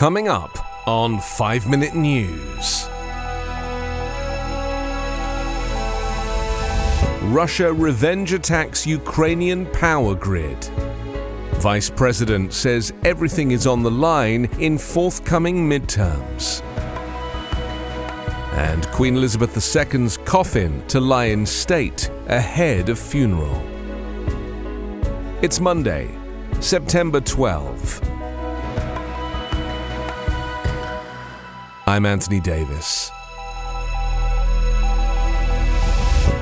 Coming up on 5 Minute News. Russia revenge attacks Ukrainian power grid. Vice President says everything is on the line in forthcoming midterms. And Queen Elizabeth II's coffin to lie in state ahead of funeral. It's Monday, September 12. I'm Anthony Davis.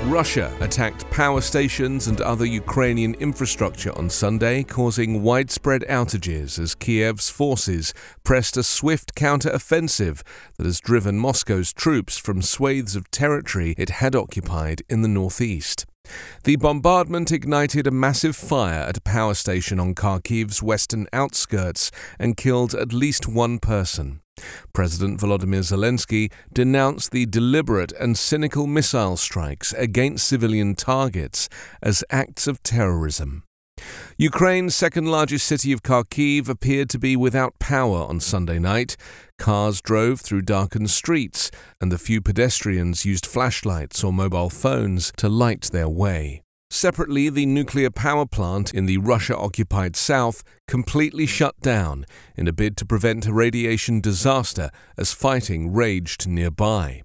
Russia attacked power stations and other Ukrainian infrastructure on Sunday, causing widespread outages as Kiev's forces pressed a swift counter-offensive that has driven Moscow's troops from swathes of territory it had occupied in the northeast. The bombardment ignited a massive fire at a power station on Kharkiv's western outskirts and killed at least one person. President Volodymyr Zelensky denounced the deliberate and cynical missile strikes against civilian targets as acts of terrorism. Ukraine's second largest city of Kharkiv appeared to be without power on Sunday night. Cars drove through darkened streets, and the few pedestrians used flashlights or mobile phones to light their way. Separately, the nuclear power plant in the Russia occupied south completely shut down in a bid to prevent a radiation disaster as fighting raged nearby.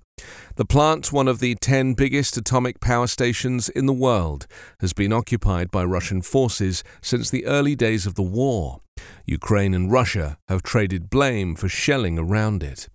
The plant, one of the 10 biggest atomic power stations in the world, has been occupied by Russian forces since the early days of the war. Ukraine and Russia have traded blame for shelling around it.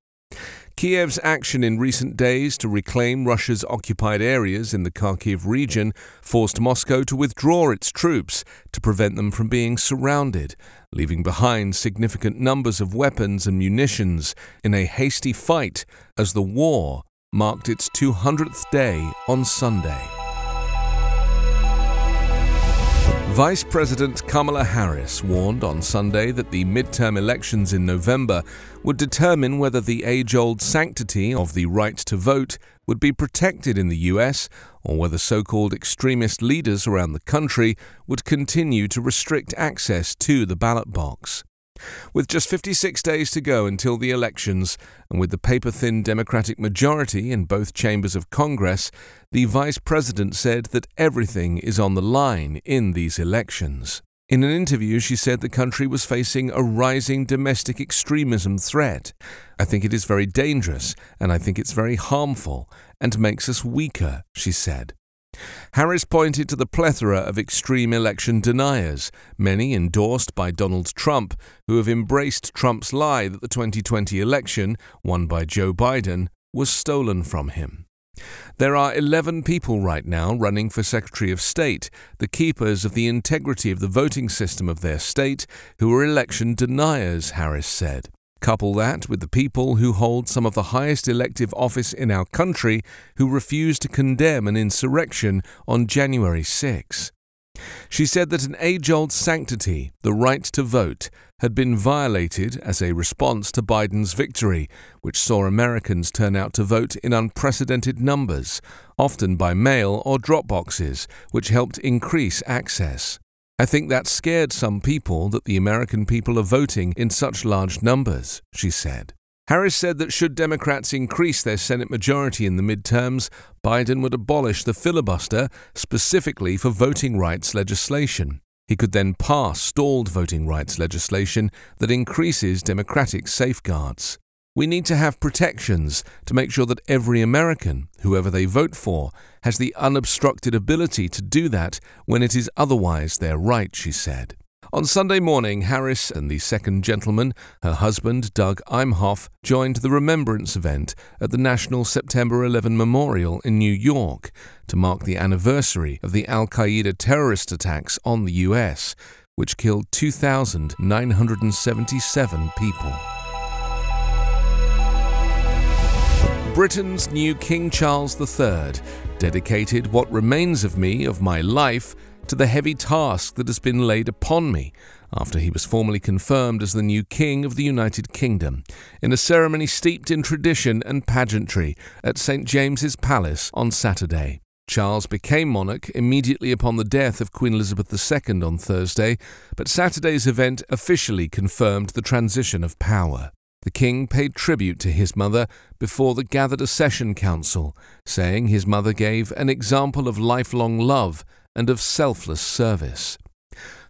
Kiev's action in recent days to reclaim Russia's occupied areas in the Kharkiv region forced Moscow to withdraw its troops to prevent them from being surrounded, leaving behind significant numbers of weapons and munitions in a hasty fight as the war marked its 200th day on Sunday. Vice President Kamala Harris warned on Sunday that the midterm elections in November would determine whether the age old sanctity of the right to vote would be protected in the US or whether so called extremist leaders around the country would continue to restrict access to the ballot box. With just 56 days to go until the elections, and with the paper thin Democratic majority in both chambers of Congress, the Vice President said that everything is on the line in these elections. In an interview, she said the country was facing a rising domestic extremism threat. I think it is very dangerous, and I think it's very harmful, and makes us weaker, she said. Harris pointed to the plethora of extreme election deniers, many endorsed by Donald Trump, who have embraced Trump's lie that the 2020 election, won by Joe Biden, was stolen from him. There are 11 people right now running for Secretary of State, the keepers of the integrity of the voting system of their state, who are election deniers, Harris said. Couple that with the people who hold some of the highest elective office in our country who refused to condemn an insurrection on January 6. She said that an age old sanctity, the right to vote, had been violated as a response to Biden's victory, which saw Americans turn out to vote in unprecedented numbers, often by mail or drop boxes, which helped increase access. I think that scared some people that the American people are voting in such large numbers, she said. Harris said that should Democrats increase their Senate majority in the midterms, Biden would abolish the filibuster specifically for voting rights legislation. He could then pass stalled voting rights legislation that increases Democratic safeguards. We need to have protections to make sure that every American, whoever they vote for, has the unobstructed ability to do that when it is otherwise their right, she said. On Sunday morning, Harris and the second gentleman, her husband Doug Emhoff, joined the remembrance event at the National September 11 Memorial in New York to mark the anniversary of the Al Qaeda terrorist attacks on the U.S., which killed 2,977 people. Britain's new King Charles III dedicated what remains of me, of my life, to the heavy task that has been laid upon me after he was formally confirmed as the new King of the United Kingdom in a ceremony steeped in tradition and pageantry at St James's Palace on Saturday. Charles became monarch immediately upon the death of Queen Elizabeth II on Thursday, but Saturday's event officially confirmed the transition of power. The king paid tribute to his mother before the gathered accession council, saying his mother gave an example of lifelong love and of selfless service.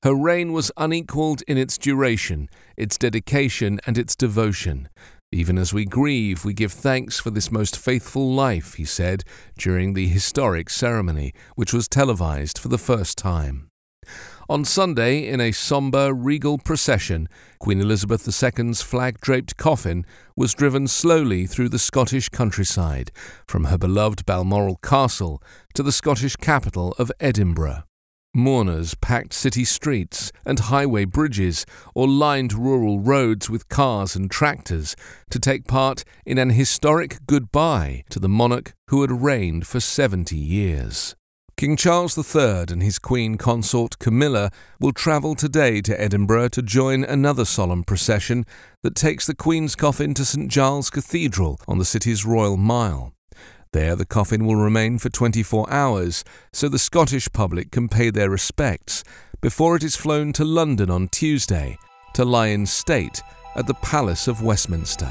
Her reign was unequalled in its duration, its dedication, and its devotion. Even as we grieve, we give thanks for this most faithful life, he said during the historic ceremony, which was televised for the first time. On Sunday, in a sombre, regal procession, Queen Elizabeth II's flag draped coffin was driven slowly through the Scottish countryside, from her beloved Balmoral Castle to the Scottish capital of Edinburgh. Mourners packed city streets and highway bridges or lined rural roads with cars and tractors to take part in an historic goodbye to the monarch who had reigned for 70 years. King Charles III and his Queen consort Camilla will travel today to Edinburgh to join another solemn procession that takes the Queen's coffin to St Giles Cathedral on the city's Royal Mile. There, the coffin will remain for 24 hours so the Scottish public can pay their respects before it is flown to London on Tuesday to lie in state at the Palace of Westminster.